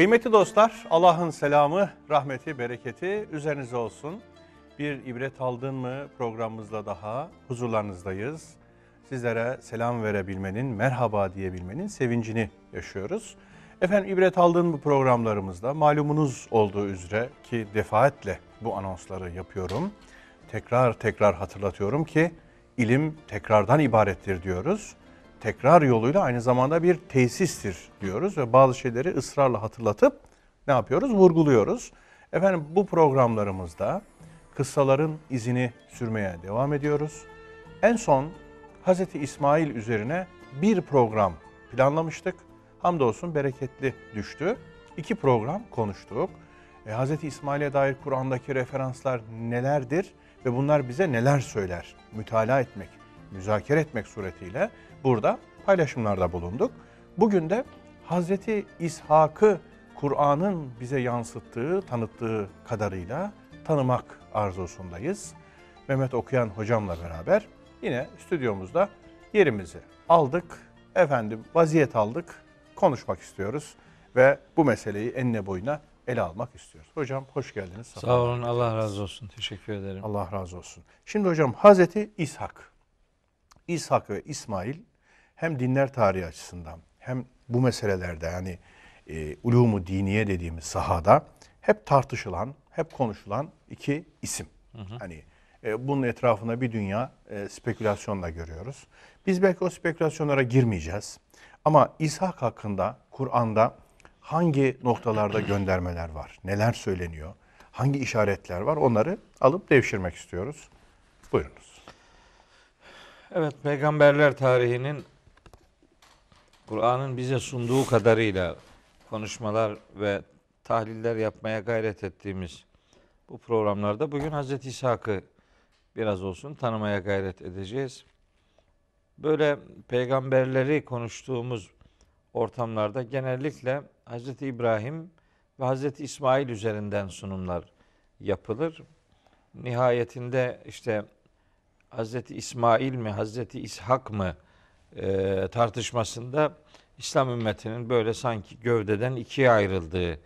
Kıymetli dostlar, Allah'ın selamı, rahmeti, bereketi üzerinize olsun. Bir ibret aldın mı programımızda daha huzurlarınızdayız. Sizlere selam verebilmenin, merhaba diyebilmenin sevincini yaşıyoruz. Efendim ibret aldın mı programlarımızda malumunuz olduğu üzere ki defaatle bu anonsları yapıyorum. Tekrar tekrar hatırlatıyorum ki ilim tekrardan ibarettir diyoruz tekrar yoluyla aynı zamanda bir tesistir diyoruz ve bazı şeyleri ısrarla hatırlatıp ne yapıyoruz? Vurguluyoruz. Efendim bu programlarımızda kıssaların izini sürmeye devam ediyoruz. En son Hz. İsmail üzerine bir program planlamıştık. Hamdolsun bereketli düştü. İki program konuştuk. E, Hz. İsmail'e dair Kur'an'daki referanslar nelerdir ve bunlar bize neler söyler? Mütalaa etmek, müzakere etmek suretiyle burada paylaşımlarda bulunduk. Bugün de Hazreti İshak'ı Kur'an'ın bize yansıttığı, tanıttığı kadarıyla tanımak arzusundayız. Mehmet Okuyan hocamla beraber yine stüdyomuzda yerimizi aldık. Efendim vaziyet aldık, konuşmak istiyoruz ve bu meseleyi enine boyuna ele almak istiyoruz. Hocam hoş geldiniz. Sağ olun Allah razı olsun. Teşekkür ederim. Allah razı olsun. Şimdi hocam Hazreti İshak. İshak ve İsmail hem dinler tarihi açısından hem bu meselelerde yani e, ulumu diniye dediğimiz sahada hep tartışılan, hep konuşulan iki isim. Hı hı. Hani e, bunun etrafında bir dünya e, spekülasyonla görüyoruz. Biz belki o spekülasyonlara girmeyeceğiz. Ama İshak hakkında Kur'an'da hangi noktalarda göndermeler var, neler söyleniyor, hangi işaretler var onları alıp devşirmek istiyoruz. Buyurunuz. Evet, peygamberler tarihinin Kur'an'ın bize sunduğu kadarıyla konuşmalar ve tahliller yapmaya gayret ettiğimiz bu programlarda bugün Hz. İshak'ı biraz olsun tanımaya gayret edeceğiz. Böyle peygamberleri konuştuğumuz ortamlarda genellikle Hz. İbrahim ve Hz. İsmail üzerinden sunumlar yapılır. Nihayetinde işte Hz. İsmail mi, Hz. İshak mı e, tartışmasında İslam ümmetinin böyle sanki gövdeden ikiye ayrıldığı e,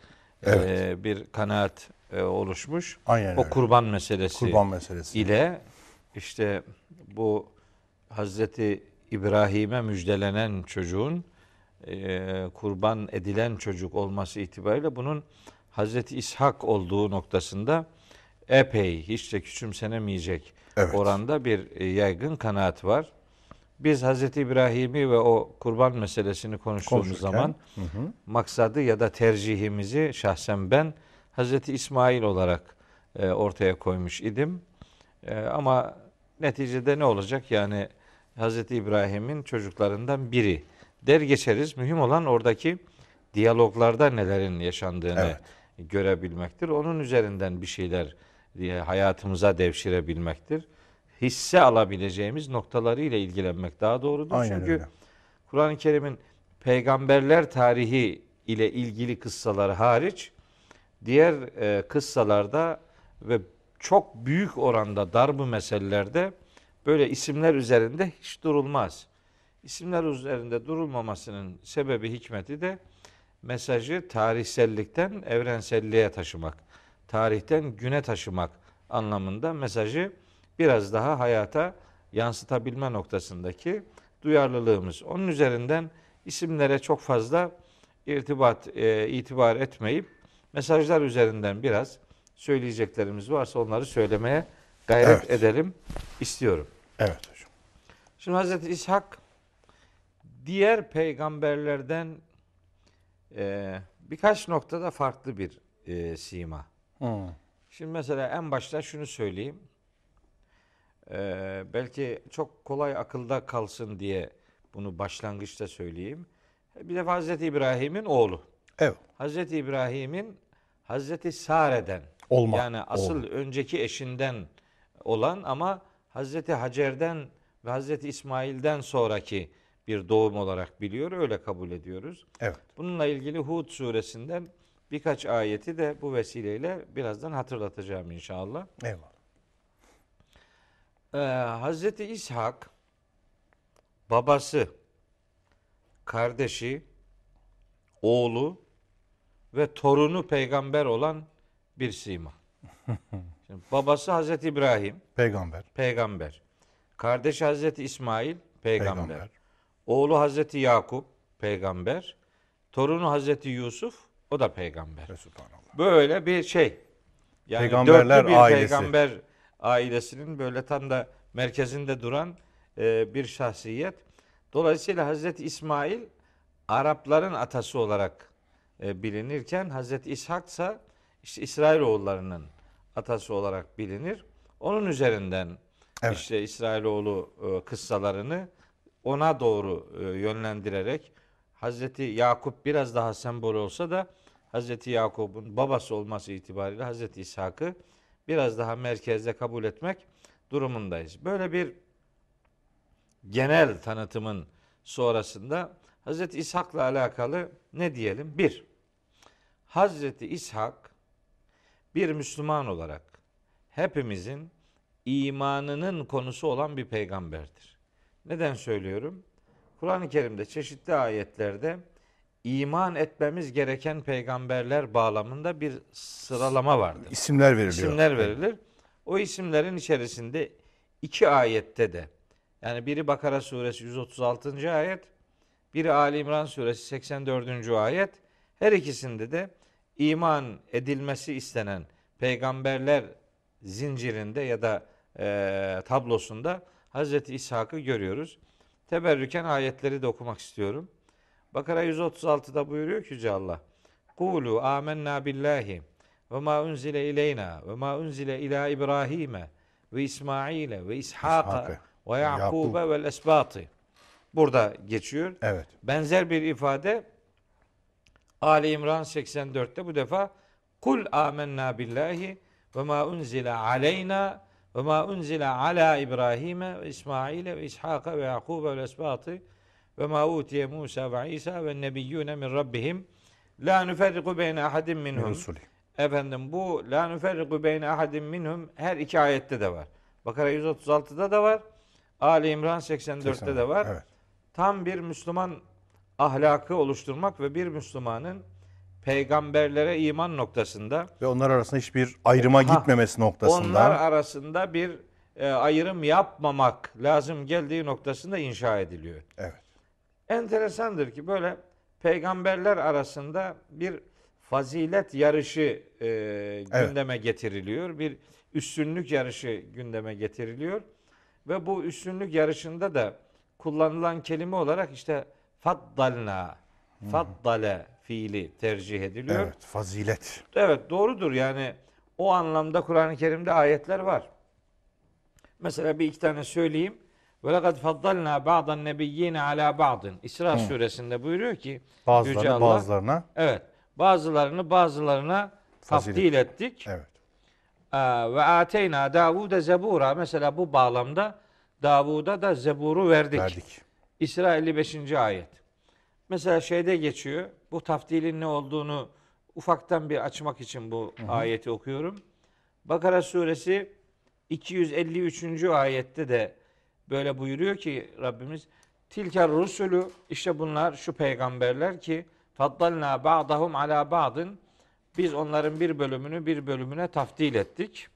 evet. e, bir kanaat e, oluşmuş. Aynen o kurban meselesi, kurban meselesi ile işte bu Hazreti İbrahim'e müjdelenen çocuğun e, kurban edilen çocuk olması itibariyle bunun Hazreti İshak olduğu noktasında epey hiç de küçümsenemeyecek evet. oranda bir yaygın kanaat var. Biz Hazreti İbrahim'i ve o kurban meselesini konuştuğumuz Konuşurken, zaman hı hı. maksadı ya da tercihimizi şahsen ben Hazreti İsmail olarak e, ortaya koymuş idim. E, ama neticede ne olacak? Yani Hazreti İbrahim'in çocuklarından biri der geçeriz. Mühim olan oradaki diyaloglarda nelerin yaşandığını evet. görebilmektir. Onun üzerinden bir şeyler hayatımıza devşirebilmektir hisse alabileceğimiz noktalarıyla ilgilenmek daha doğrudur. Aynen Çünkü Kur'an-ı Kerim'in peygamberler tarihi ile ilgili kıssaları hariç diğer e, kıssalarda ve çok büyük oranda darbu meselelerde böyle isimler üzerinde hiç durulmaz. İsimler üzerinde durulmamasının sebebi hikmeti de mesajı tarihsellikten evrenselliğe taşımak, tarihten güne taşımak anlamında mesajı biraz daha hayata yansıtabilme noktasındaki duyarlılığımız. Onun üzerinden isimlere çok fazla irtibat, e, itibar etmeyip mesajlar üzerinden biraz söyleyeceklerimiz varsa onları söylemeye gayret evet. edelim istiyorum. Evet hocam. Şimdi Hazreti İshak diğer peygamberlerden e, birkaç noktada farklı bir e, sima. Hmm. Şimdi mesela en başta şunu söyleyeyim. Ee, belki çok kolay akılda kalsın diye bunu başlangıçta söyleyeyim. Bir de Hazreti İbrahim'in oğlu. Evet. Hazreti İbrahim'in Hazreti Sare'den Olma. yani asıl oğlu. önceki eşinden olan ama Hazreti Hacer'den ve Hazreti İsmail'den sonraki bir doğum olarak biliyor. Öyle kabul ediyoruz. Evet. Bununla ilgili Hud suresinden birkaç ayeti de bu vesileyle birazdan hatırlatacağım inşallah. Eyvallah e, Hazreti İshak babası, kardeşi, oğlu ve torunu peygamber olan bir sima. Şimdi babası Hazreti İbrahim, Peygamber. peygamber. Kardeşi Hazreti İsmail, peygamber. Peygamber. Oğlu Hazreti Yakup, peygamber. Torunu Hazreti Yusuf, o da peygamber. Böyle bir şey. Yani Peygamberler dörtlü bir ailesi. peygamber ailesinin böyle tam da merkezinde duran e, bir şahsiyet. Dolayısıyla Hazreti İsmail Arapların atası olarak e, bilinirken Hazreti İshak ise işte İsrailoğullarının atası olarak bilinir. Onun üzerinden Evet. işte İsrailoğlu e, kıssalarını ona doğru e, yönlendirerek Hazreti Yakup biraz daha sembol olsa da Hazreti Yakup'un babası olması itibariyle Hazreti İshak'ı biraz daha merkezde kabul etmek durumundayız. Böyle bir genel tanıtımın sonrasında Hazreti İshak'la alakalı ne diyelim? Bir, Hazreti İshak bir Müslüman olarak hepimizin imanının konusu olan bir peygamberdir. Neden söylüyorum? Kur'an-ı Kerim'de çeşitli ayetlerde iman etmemiz gereken peygamberler bağlamında bir sıralama vardır. İsimler veriliyor. İsimler verilir. O isimlerin içerisinde iki ayette de yani biri Bakara suresi 136. ayet, biri Ali İmran suresi 84. ayet. Her ikisinde de iman edilmesi istenen peygamberler zincirinde ya da e, tablosunda Hazreti İshak'ı görüyoruz. Teberrüken ayetleri de okumak istiyorum. Bakara 136'da buyuruyor ki Yüce Allah. Kulu amennâ billahi ve ma unzile ileyna ve ma unzile ila İbrahim'e ve İsmail'e ve İshak'a ve Yakub'e Yakub. ve esbatı. Burada geçiyor. Evet. Benzer bir ifade Ali İmran 84'te bu defa Kul amennâ billahi ve ma unzile aleyna ve ma unzile ala İbrahim'e ve İsmail'e ve İshak'a ve Yakub'e ve esbatı ve ma utiye Musa ve İsa ve nebiyyune min rabbihim la nuferriku beyne ahadin minhum. Efendim bu la nuferriku beyne ahadin minhum her iki ayette de var. Bakara 136'da da var. Ali İmran 84'te de var. Evet. Tam bir Müslüman ahlakı oluşturmak ve bir Müslümanın peygamberlere iman noktasında Ve onlar arasında hiçbir ayrıma Ha, gitmemesi noktasında. onlar arasında bir e, ayrım yapmamak lazım geldiği noktasında inşa ediliyor. Evet. Enteresandır ki böyle peygamberler arasında bir fazilet yarışı e, gündeme getiriliyor. Bir üstünlük yarışı gündeme getiriliyor. Ve bu üstünlük yarışında da kullanılan kelime olarak işte faddalna, faddale fiili tercih ediliyor. Evet. Fazilet. Evet doğrudur yani o anlamda Kur'an-ı Kerim'de ayetler var. Mesela bir iki tane söyleyeyim. Ve lekad faddalna ba'dan nebiyyine ala ba'dın. İsra suresinde buyuruyor ki Yüce Bazılarını Allah- bazılarına. evet bazılarını bazılarına tafdil ettik. Evet. Aa, Ve ateyna Davud'e zebura. Mesela bu bağlamda Davud'a da zeburu verdik. Verdik. İsra 55. ayet. Mesela şeyde geçiyor. Bu taftilin ne olduğunu ufaktan bir açmak için bu ayeti okuyorum. Bakara suresi 253. ayette de böyle buyuruyor ki Rabbimiz Tilker rusulü işte bunlar şu peygamberler ki faddalna ba'dahum ala ba'dın biz onların bir bölümünü bir bölümüne taftil ettik.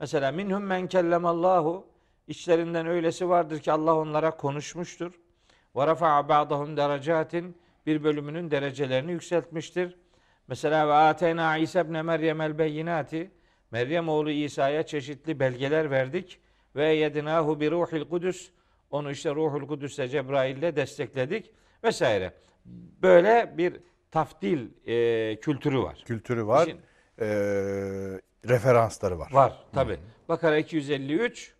Mesela minhum men kellemallahu içlerinden öylesi vardır ki Allah onlara konuşmuştur. Ve rafa'a ba'dahum derecatin bir bölümünün derecelerini yükseltmiştir. Mesela ve ateyna İsa ibn Meryem el beyinati Meryem oğlu İsa'ya çeşitli belgeler verdik ve yedinahu bi ruhil kudüs onu işte ruhul kudüs'le Cebrail'le destekledik vesaire. Böyle bir taftil e, kültürü var. Kültürü var. İşin- Ee, referansları var. Var tabi. Bakara 253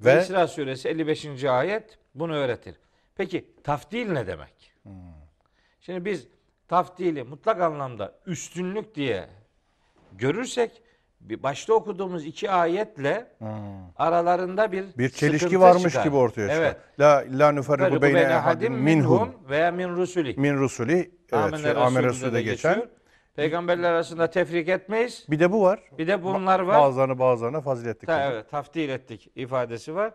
ve, Ve İsra suresi 55. ayet bunu öğretir. Peki taftil ne demek? Şimdi biz taftili mutlak anlamda üstünlük diye görürsek başta okuduğumuz iki ayetle aralarında bir bir çelişki varmış çıkar. gibi ortaya çıkar. Evet. La la Feriku beyne beyne ahadin hadim minhum veya min rusuli. min rusuli. Evet, şey, Resulü'de de geçen. geçiyor. Peygamberler arasında tefrik etmeyiz. Bir de bu var. Bir de bunlar var. Bazılarını bazılarına faziletli Ta, evet, taftil ettik ifadesi var.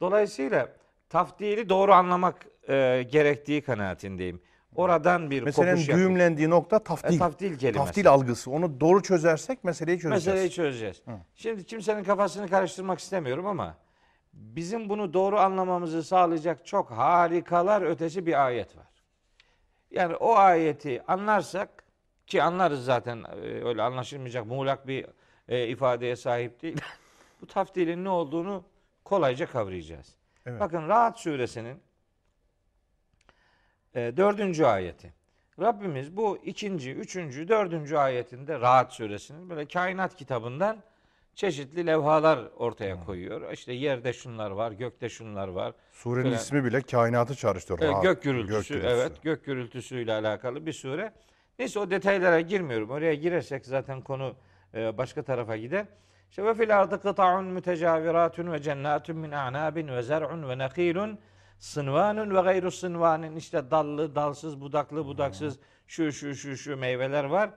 Dolayısıyla taftili doğru anlamak e, gerektiği kanaatindeyim. Oradan bir Meselenin kopuş yapıyor. düğümlendiği nokta taftil. E, taftil kelimesi. Taftil algısı. Onu doğru çözersek meseleyi çözeceğiz. Meseleyi çözeceğiz. Şimdi kimsenin kafasını karıştırmak istemiyorum ama bizim bunu doğru anlamamızı sağlayacak çok harikalar ötesi bir ayet var. Yani o ayeti anlarsak ki anlarız zaten e, öyle anlaşılmayacak muğlak bir e, ifadeye sahip değil. Bu taftilin ne olduğunu kolayca kavrayacağız. Evet. Bakın Rahat suresinin e, dördüncü ayeti. Rabbimiz bu ikinci, üçüncü, dördüncü ayetinde Rahat suresinin böyle kainat kitabından çeşitli levhalar ortaya koyuyor. İşte yerde şunlar var, gökte şunlar var. Surenin Böyle- ismi bile kainatı çağrıştırıyor. Evet, gök gürültüsü, Gök evet, gök gürültüsüyle alakalı bir sure. Neyse o detaylara girmiyorum. Oraya girersek zaten konu e, başka tarafa gider. İşte ve fil ardı kıta'un mütecaviratun ve cennatun min a'nabin ve zer'un ve nakilun sınvanun ve gayru sınvanin işte dallı, dalsız, budaklı, budaksız şu şu şu şu meyveler var.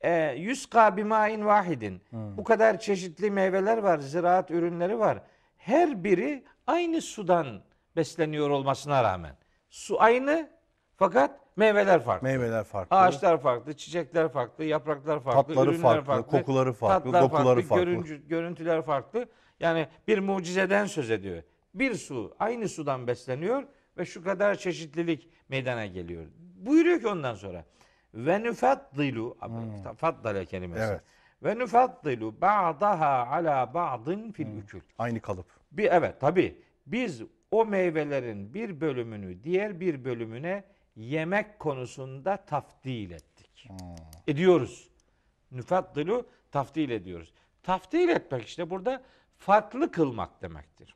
E, yüzka bimain vahidin. Bu kadar çeşitli meyveler var, ziraat ürünleri var. Her biri aynı sudan besleniyor olmasına rağmen. Su aynı fakat meyveler farklı. Meyveler farklı. Ağaçlar farklı, çiçekler farklı, yapraklar farklı, Tatları ürünler farklı, kokuları farklı, tatlar dokuları farklı. görüncü- görüntüler farklı. Yani bir mucizeden söz ediyor. Bir su aynı sudan besleniyor ve şu kadar çeşitlilik meydana geliyor. Buyuruyor ki ondan sonra ve nufaddilu faddale kelimesi. Hmm. Evet. Ve nufaddilu ba'daha ala ba'din fil Hmm. ükül. Aynı kalıp. Bir evet tabi biz o meyvelerin bir bölümünü diğer bir bölümüne yemek konusunda tafdil ettik. Ediyoruz. Nüfaddilu tafdil ediyoruz. Tafdil etmek işte burada farklı kılmak demektir.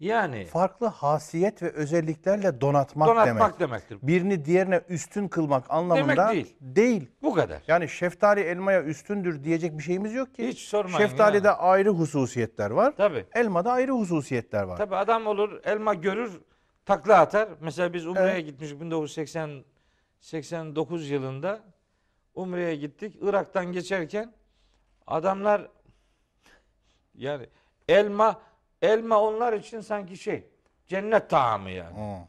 Yani Farklı hasiyet ve özelliklerle donatmak, donatmak demek. demektir. Birini diğerine üstün kılmak anlamında değil. değil. Bu kadar. Yani şeftali elmaya üstündür diyecek bir şeyimiz yok ki. Hiç sormayın Şeftalide ya. ayrı hususiyetler var. Tabi. Elmada ayrı hususiyetler var. Tabi adam olur elma görür takla atar. Mesela biz Umre'ye Evet. gitmiştik 1980 89 yılında Umre'ye gittik. Irak'tan geçerken adamlar yani elma elma onlar için sanki şey cennet taamı yani. Hı.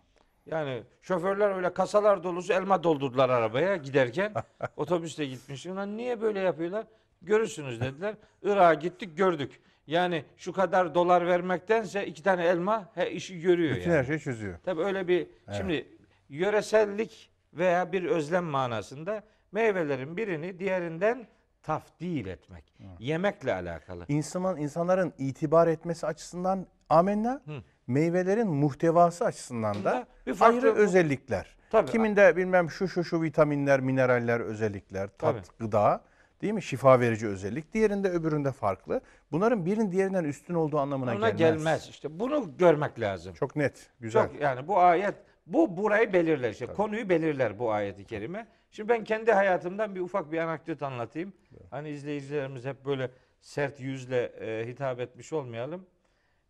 Yani şoförler öyle kasalar dolusu elma doldurdular arabaya giderken otobüste gitmiş. Ulan niye böyle yapıyorlar? Görürsünüz dediler. Irak'a gittik gördük. Yani şu kadar dolar vermektense iki tane elma he, işi görüyor Bütün yani. her şeyi çözüyor. Tabii öyle bir şimdi yöresellik veya bir özlem manasında meyvelerin birini diğerinden tafdil etmek. Yemekle alakalı. İnsanın, insanların itibar etmesi açısından amenna, meyvelerin muhtevası açısından da Bir farklı- ayrı özellikler. Tabii. Kiminde bilmem şu şu şu vitaminler, mineraller, özellikler, tat, Tabii. gıda, değil mi? Şifa verici özellik. Diğerinde öbüründe farklı. Bunların birinin diğerinden üstün olduğu anlamına Ona gelmez. gelmez. İşte bunu görmek lazım. Çok net, güzel. Çok yani bu ayet bu burayı belirler işte. Konuyu belirler bu ayeti kerime. Şimdi ben kendi hayatımdan bir ufak bir anekdot anlatayım. Hani izleyicilerimiz hep böyle sert yüzle e, hitap etmiş olmayalım.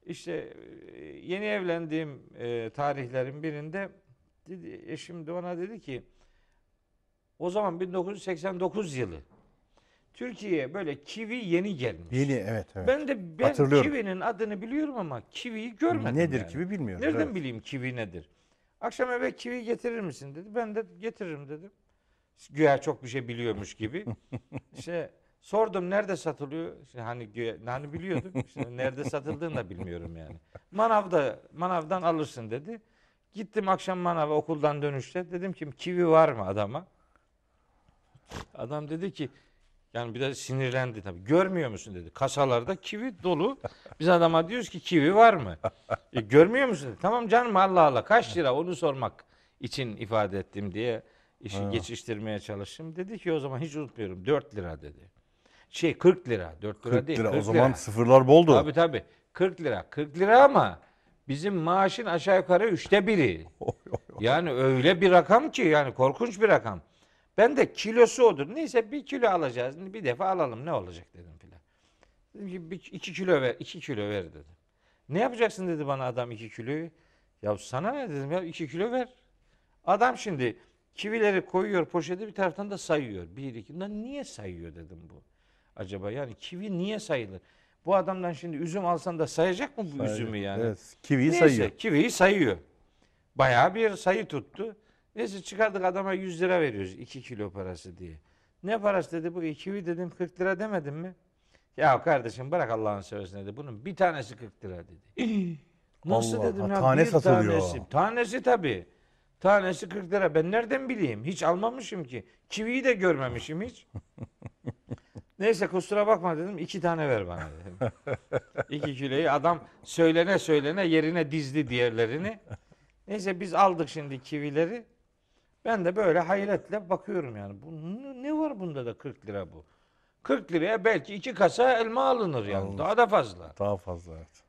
İşte e, yeni evlendiğim e, tarihlerin birinde dedi, eşim de ona dedi ki o zaman 1989 yılı Türkiye'ye böyle kivi yeni gelmiş. Yeni evet evet. Ben de ben kivinin adını biliyorum ama kiviyi görmedim. Nedir yani. kivi bilmiyoruz. Nereden evet. bileyim kivi nedir? Akşam eve kivi getirir misin dedi. Ben de getiririm dedim. Güya çok bir şey biliyormuş gibi. işte sordum nerede satılıyor? İşte hani güya, hani biliyordum. İşte nerede satıldığını da bilmiyorum yani. Manavda manavdan alırsın dedi. Gittim akşam manava okuldan dönüşte. Dedim ki kivi var mı adama? Adam dedi ki yani bir de sinirlendi tabii. Görmüyor musun dedi. Kasalarda kivi dolu. Biz adama diyoruz ki kivi var mı? E, görmüyor musun? dedi. Tamam canım Allah Allah kaç lira onu sormak için ifade ettim diye işi geçiştirmeye çalıştım. Dedi ki o zaman hiç unutmuyorum 4 lira dedi. Şey 40 lira. 4 lira 40 değil. lira. 40 O zaman sıfırlar boldu. Tabii tabii. 40 lira. 40 lira ama bizim maaşın aşağı yukarı üçte biri. Yani öyle bir rakam ki yani korkunç bir rakam. Ben de kilosu odur. Neyse bir kilo alacağız. Bir defa alalım ne olacak dedim filan. Dedim ki iki kilo ver, iki kilo ver dedim. Ne yapacaksın dedi bana adam iki kiloyu. Ya sana ne dedim ya iki kilo ver. Adam şimdi kivileri koyuyor poşete bir taraftan da sayıyor. Bir iki. Lan niye sayıyor dedim bu. Acaba yani kivi niye sayılır? Bu adamdan şimdi üzüm alsan da sayacak mı bu üzümü yani? Evet. Kiviyi Neyse, sayıyor. kiviyi sayıyor. Bayağı bir sayı tuttu. Neyse çıkardık adama 100 lira veriyoruz 2 kilo parası diye. Ne parası dedi bu kivi dedim 40 lira demedim mi? Ya kardeşim bırak Allah'ın seversen dedi. Bunun bir tanesi 40 lira dedi. Nasıl Allah dedim Allah, ya? tane bir satılıyor. Tanesi, tanesi tabii. Tanesi 40 lira. Ben nereden bileyim? Hiç almamışım ki. Kiviyi de görmemişim hiç. Neyse kusura bakma dedim. iki tane ver bana dedim. İki kiloyu adam söylene söylene yerine dizdi diğerlerini. Neyse biz aldık şimdi kivileri. Ben de böyle hayretle bakıyorum yani. Bu ne- var bunda da 40 lira bu? 40 liraya belki iki kasa elma alınır yani. Alınır. Daha da fazla. Daha fazla evet.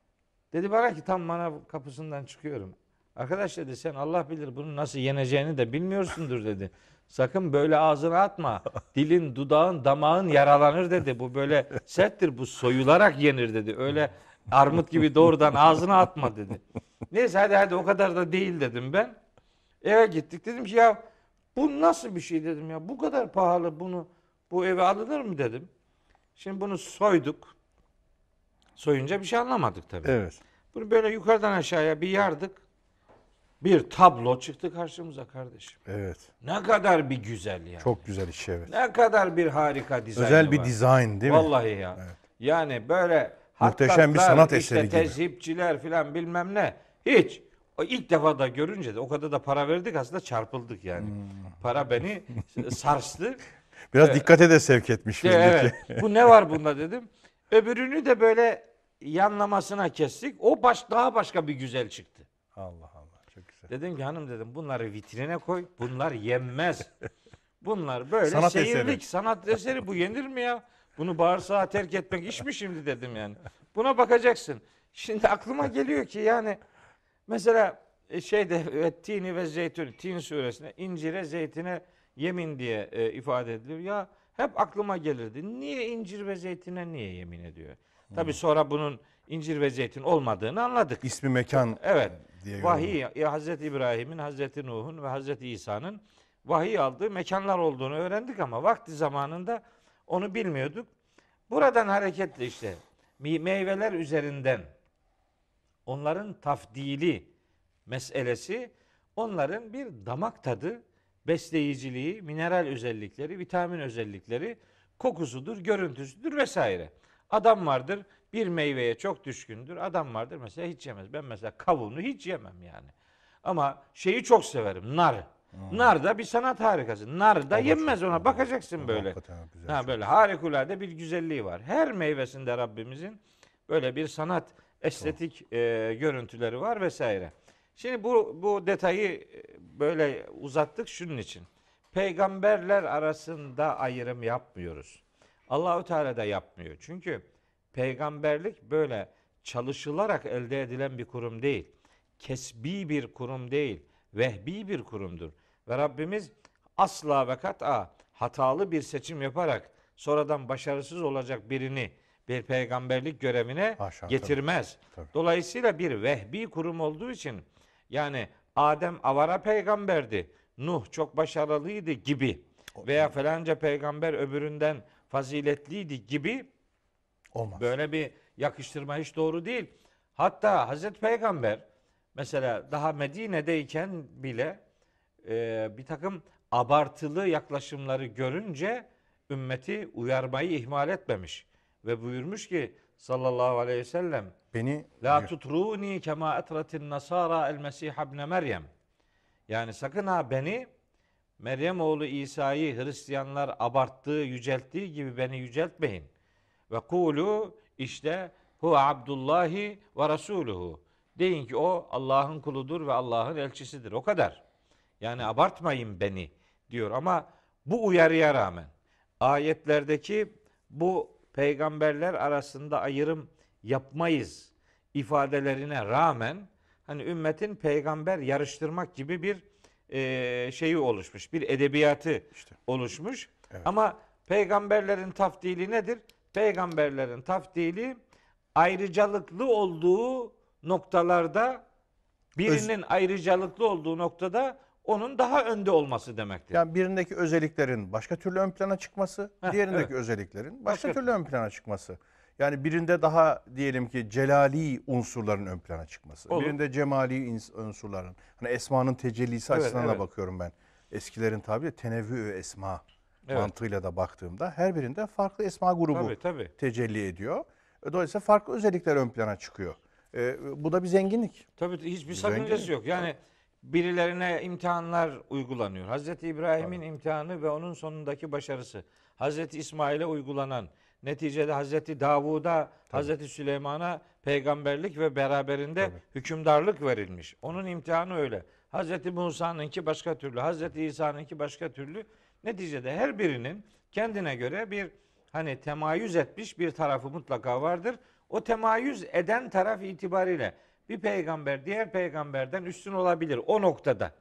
Dedi bana ki tam bana kapısından çıkıyorum. Arkadaş dedi sen Allah bilir bunu nasıl yeneceğini de bilmiyorsundur dedi. Sakın böyle ağzına atma. Dilin, dudağın, damağın yaralanır dedi. Bu böyle serttir bu soyularak yenir dedi. Öyle armut gibi doğrudan ağzına atma dedi. Neyse hadi hadi o kadar da değil dedim ben. Eve gittik dedim ki ya bu nasıl bir şey dedim ya. Bu kadar pahalı bunu bu eve alınır mı dedim. Şimdi bunu soyduk. Soyunca bir şey anlamadık tabii. Evet. Bunu böyle yukarıdan aşağıya bir yardık. Bir tablo çıktı karşımıza kardeşim. Evet. Ne kadar bir güzel yani. Çok güzel iş evet. Ne kadar bir harika dizayn Özel bir var. dizayn değil mi? Vallahi ya. Evet. Yani böyle Muhteşem bir sanat işte eseri gibi. tezhipçiler filan bilmem ne. Hiç. İlk defa da görünce de o kadar da para verdik aslında çarpıldık yani. Hmm. Para beni sarstı. Biraz Evet. dikkate de sevk etmiş belli evet. Bu ne var bunda dedim. Öbürünü de böyle yanlamasına kestik. O baş daha başka bir güzel çıktı. Allah Allah çok güzel. Dedim ki hanım dedim bunları vitrine koy. Bunlar yenmez. Bunlar böyle Sanat seyirlik, eseri. sanat eseri. Bu yenir mi ya? Bunu bağırsağa terk etmek iş mi şimdi dedim yani. Buna bakacaksın. Şimdi aklıma geliyor ki yani mesela e, şeyde tini ve zeytun tin suresinde incire zeytine yemin diye e, ifade ediliyor. Ya hep aklıma gelirdi. Niye incir ve zeytine niye yemin ediyor? Tabii sonra bunun incir ve zeytin olmadığını anladık. İsmi mekan Evet. diye yorumluyor. Vahiy ya Hazreti İbrahim'in, Hazreti Nuh'un ve Hazreti İsa'nın vahiy aldığı mekanlar olduğunu öğrendik ama vakti zamanında onu bilmiyorduk. Buradan hareketle işte meyveler üzerinden onların tafdili meselesi onların bir damak tadı, besleyiciliği, mineral özellikleri, vitamin özellikleri, kokusudur, görüntüsüdür vesaire. Adam vardır bir meyveye çok düşkündür. Adam vardır mesela hiç yemez. Ben mesela kavunu hiç yemem yani. Ama şeyi çok severim. Nar. Nar da bir sanat harikası. Nar da da yenmez ona. Bakacaksın böyle. Ha böyle harikulade bir güzelliği var. Her meyvesinde Rabbimizin böyle bir sanat estetik e, görüntüleri var vesaire. Şimdi bu bu detayı e, böyle uzattık şunun için. Peygamberler arasında ayrım yapmıyoruz. Allahu Teala da yapmıyor. Çünkü peygamberlik böyle çalışılarak elde edilen bir kurum değil. Kesbi bir kurum değil. Vehbi bir kurumdur. Ve Rabbimiz asla ve kat'a hatalı bir seçim yaparak sonradan başarısız olacak birini bir peygamberlik görevine Haşa, getirmez. tabii. Dolayısıyla bir vehbi kurum olduğu için yani Adem avara peygamberdi. Nuh çok başarılıydı gibi veya falanca peygamber öbüründen faziletliydi gibi Olmaz. Böyle bir yakıştırma hiç doğru değil. Hatta Hazreti Peygamber mesela daha Medine'deyken bile e, bir takım abartılı yaklaşımları görünce ümmeti uyarmayı ihmal etmemiş. Ve buyurmuş ki sallallahu aleyhi ve sellem Beni La tutruni kema etratin nasara el mesih ibne Meryem. Yani sakın ha beni Meryem oğlu İsa'yı Hristiyanlar abarttığı, yücelttiği gibi beni yüceltmeyin. Ve kulu işte hu abdullahi ve rasuluhu. Deyin ki o Allah'ın kuludur ve Allah'ın elçisidir. O kadar. Yani abartmayın beni diyor ama bu uyarıya rağmen ayetlerdeki bu peygamberler arasında ayrım yapmayız ifadelerine rağmen hani ümmetin peygamber yarıştırmak gibi bir e, şeyi oluşmuş. Bir edebiyatı İşte. oluşmuş. Evet. Ama peygamberlerin tafdili nedir? Peygamberlerin tafdili ayrıcalıklı olduğu noktalarda birinin ayrıcalıklı olduğu noktada onun daha önde olması demektir. Yani birindeki özelliklerin başka türlü ön plana çıkması, Heh, diğerindeki evet. özelliklerin başka, Başka- türlü ön plana çıkması. Yani birinde daha diyelim ki celali unsurların ön plana çıkması. Olur. Birinde cemali unsurların. Hani esmanın tecellisi Evet, açısından evet. da bakıyorum ben. Eskilerin tabiri tenevvü esma Evet. mantığıyla da baktığımda her birinde farklı esma grubu Tabii tabii. tecelli ediyor. Dolayısıyla farklı özellikler ön plana çıkıyor. Ee, bu da bir zenginlik. Tabii hiçbir sakıncası yok. Yani birilerine imtihanlar uygulanıyor. Hazreti İbrahim'in imtihanı ve onun sonundaki başarısı. Hazreti İsmail'e uygulanan, neticede Hazreti Davud'a, Hazreti Süleyman'a peygamberlik ve beraberinde hükümdarlık verilmiş. Onun imtihanı öyle. Hazreti Musa'nınki başka türlü, Hazreti İsa'nınki başka türlü. Neticede her birinin kendine göre bir hani temayüz etmiş bir tarafı mutlaka vardır. O temayüz eden taraf itibariyle bir peygamber diğer peygamberden üstün olabilir o noktada.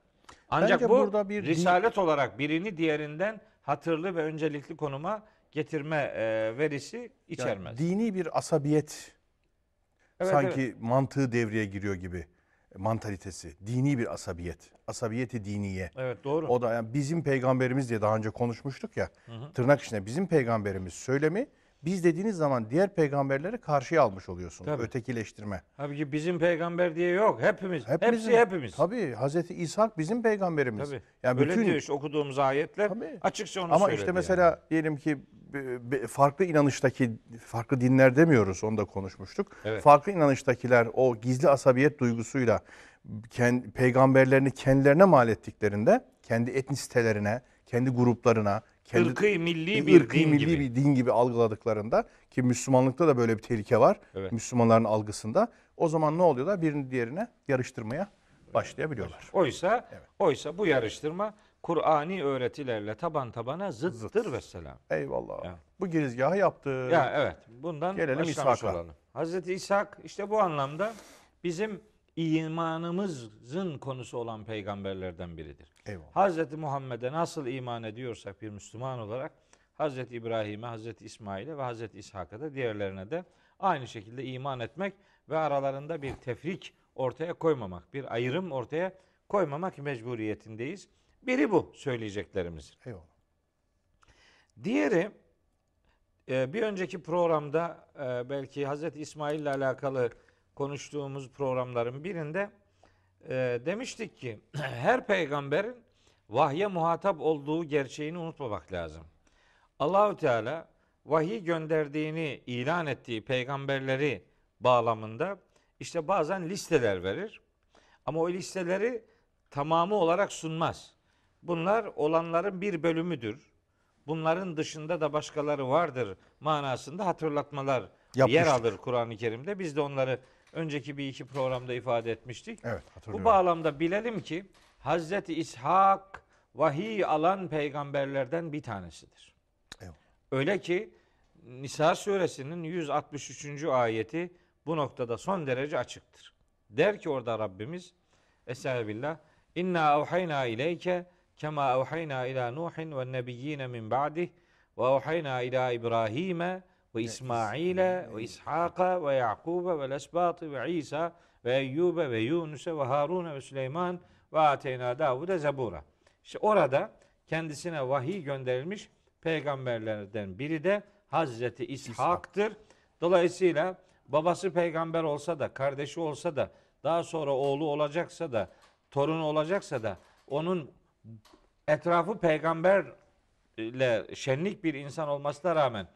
Ancak Bence bu burada bir din- risalet olarak birini diğerinden hatırlı ve öncelikli konuma getirme e, verisi Yani içermez. dini bir asabiyet Evet, sanki evet. mantığı devreye giriyor gibi mantalitesi. Dini bir asabiyet. Asabiyeti diniye. Evet doğru. O da yani bizim peygamberimiz diye daha önce konuşmuştuk ya. Tırnak içinde bizim peygamberimiz söylemi biz dediğiniz zaman diğer peygamberleri karşıya almış oluyorsun. Tabii. Ötekileştirme. Tabii bizim peygamber diye yok. Hepimiz. Hepimizin- hepsi hepimiz. Tabii Hazreti İshak bizim peygamberimiz. Tabii. Yani Böyle bütün diyor işte okuduğumuz ayetler Tabii. açıkça onu Ama işte yani. mesela diyelim ki farklı inanıştaki farklı dinler demiyoruz onu da konuşmuştuk. Evet. Farklı inanıştakiler o gizli asabiyet duygusuyla kend, peygamberlerini kendilerine mal ettiklerinde kendi etnisitelerine, kendi gruplarına, kendi Irkı milli bir ırkı din milli gibi. bir din gibi algıladıklarında ki Müslümanlıkta da böyle bir tehlike var. Evet. Müslümanların algısında. O zaman ne oluyorlar? Birini diğerine yarıştırmaya başlayabiliyorlar. Oysa oysa bu yarıştırma Kur'ani öğretilerle taban tabana zıttır vesselam. Eyvallah. Ya. Bu girizgahı yaptı. Ya evet. Bundan Gelelim İshak'a. Hazreti İshak işte bu anlamda bizim imanımızın konusu olan peygamberlerden biridir. Eyvallah. Hazreti Muhammed'e nasıl iman ediyorsak bir Müslüman olarak Hazreti İbrahim'e, Hazreti İsmail'e ve Hazreti İshak'a da diğerlerine de aynı şekilde iman etmek ve aralarında bir tefrik ortaya koymamak, bir ayrım ortaya koymamak mecburiyetindeyiz. Biri bu söyleyeceklerimiz. Eyvallah. Diğeri e, bir önceki programda e, belki Hazreti İsmail ile alakalı konuştuğumuz programların birinde e, demiştik ki her peygamberin vahye muhatap olduğu gerçeğini unutmamak lazım. Allahü Teala vahiy gönderdiğini ilan ettiği peygamberleri bağlamında işte bazen listeler verir. Ama o listeleri tamamı olarak sunmaz. Bunlar olanların bir bölümüdür. Bunların dışında da başkaları vardır manasında hatırlatmalar yer Yapmıştık. alır Kur'an-ı Kerim'de. Biz de onları önceki bir iki programda ifade etmiştik. Evet Bu hatırlıyorum. bağlamda bilelim ki Hazreti İshak vahiy alan peygamberlerden bir tanesidir. Eyvallah. Öyle ki Nisa suresinin 163. ayeti bu noktada son derece açıktır. Der ki orada Rabbimiz Estağfirullah İnna evhayna ileyke kema evhayna ila Nuhin ve nebiyyine min ba'dih ve evhayna ila İbrahim'e ve İsmail'e ve İshak'a ve Yakub'e ve Lesbat'ı ve İsa ve Eyyub'e ve Yunus'e ve Harun'e ve Süleyman ve Ateyna Davud'e Zebura. İşte orada kendisine vahiy gönderilmiş peygamberlerden biri de Hazreti İshak'tır. Dolayısıyla babası peygamber olsa da, kardeşi olsa da, daha sonra oğlu olacaksa da, torunu olacaksa da onun etrafı peygamberle şenlik bir insan olmasına rağmen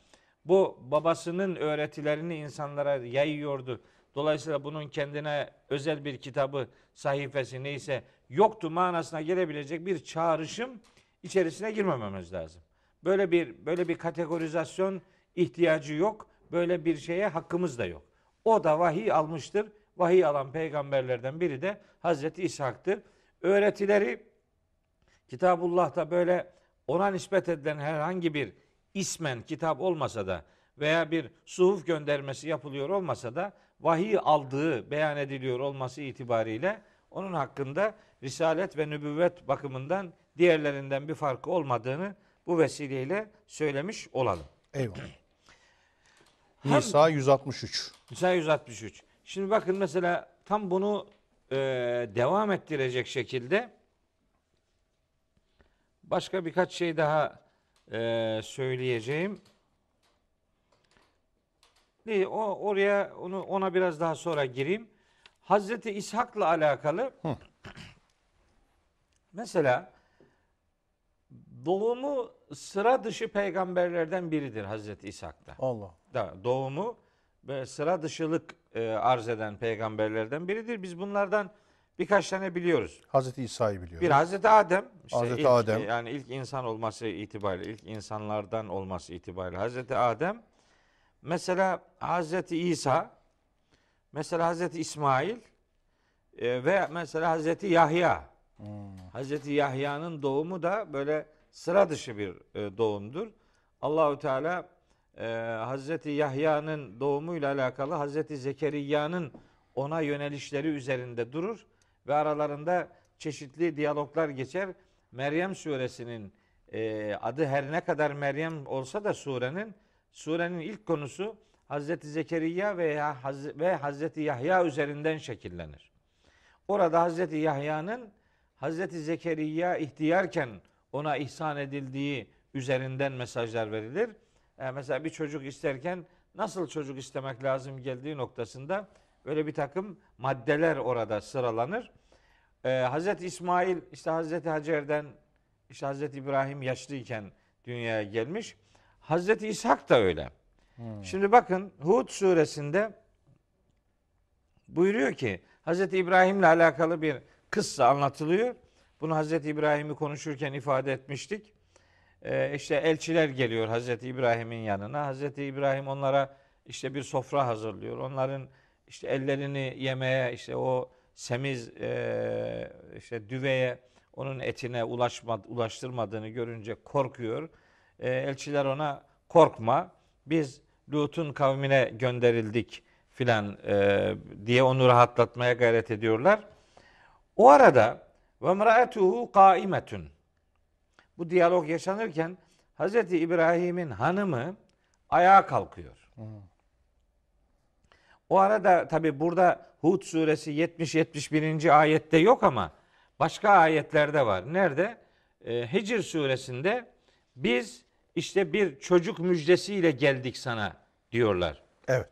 bu babasının öğretilerini insanlara yayıyordu. Dolayısıyla bunun kendine özel bir kitabı, sayfası neyse yoktu manasına gelebilecek bir çağrışım içerisine girmememiz lazım. Böyle bir böyle bir kategorizasyon ihtiyacı yok. Böyle bir şeye hakkımız da yok. O da vahiy almıştır. Vahiy alan peygamberlerden biri de Hazreti İshak'tır. Öğretileri Kitabullah'ta böyle ona nispet edilen herhangi bir ismen kitap olmasa da veya bir suhuf göndermesi yapılıyor olmasa da vahiy aldığı beyan ediliyor olması itibariyle onun hakkında risalet ve nübüvvet bakımından diğerlerinden bir farkı olmadığını bu vesileyle söylemiş olalım. Eyvallah. Nisa 163. Nisa 163. Şimdi bakın mesela tam bunu e, devam ettirecek şekilde başka birkaç şey daha e, söyleyeceğim. Değil, o oraya onu ona biraz daha sonra gireyim. Hazreti İshak'la alakalı mesela doğumu sıra dışı peygamberlerden biridir Hazreti İshak'ta. Allah. Da, doğumu ve sıra dışılık e, arz eden peygamberlerden biridir. Biz bunlardan birkaç tane biliyoruz. Hazreti İsa'yı biliyoruz. Bir Hazreti Adem. işte Hazreti ilk, Adem. e, Yani ilk insan olması itibariyle, ilk insanlardan olması itibariyle Hazreti Adem. Mesela Hazreti İsa, mesela Hazreti İsmail e, ve mesela Hazreti Yahya. Hmm. Hazreti Yahya'nın doğumu da böyle sıra dışı bir e, doğumdur. Allahü Teala e, Hazreti Yahya'nın doğumuyla alakalı Hazreti Zekeriya'nın ona yönelişleri üzerinde durur ve aralarında çeşitli diyaloglar geçer. Meryem suresinin e, adı her ne kadar Meryem olsa da surenin surenin ilk konusu Hazreti Zekeriya veya Haz- ve Hazreti Yahya üzerinden şekillenir. Orada Hazreti Yahya'nın Hazreti Zekeriya ihtiyarken ona ihsan edildiği üzerinden mesajlar verilir. E, mesela bir çocuk isterken nasıl çocuk istemek lazım geldiği noktasında böyle bir takım maddeler orada sıralanır. E, Hazreti İsmail işte Hazreti Hacer'den işte Hazreti İbrahim yaşlıyken dünyaya gelmiş. Hazreti İshak da öyle. Şimdi bakın Hud suresinde buyuruyor ki Hazreti İbrahim'le alakalı bir kıssa anlatılıyor. Bunu Hazreti İbrahim'i konuşurken ifade etmiştik. Ee, işte elçiler geliyor Hazreti İbrahim'in yanına. Hazreti İbrahim onlara işte bir sofra hazırlıyor. Onların işte ellerini yemeye işte o semiz e, işte düveye onun etine ulaşma, ulaştırmadığını görünce korkuyor. E, elçiler ona korkma biz Lut'un kavmine gönderildik filan e, diye onu rahatlatmaya gayret ediyorlar. O arada ve mraetuhu kaimetun. Bu diyalog yaşanırken Hazreti İbrahim'in hanımı ayağa kalkıyor. O arada tabi burada Hud suresi 70-71. ayette yok ama başka ayetlerde var. Nerede? Ee, Hicr suresinde biz işte bir çocuk müjdesiyle geldik sana diyorlar. Evet.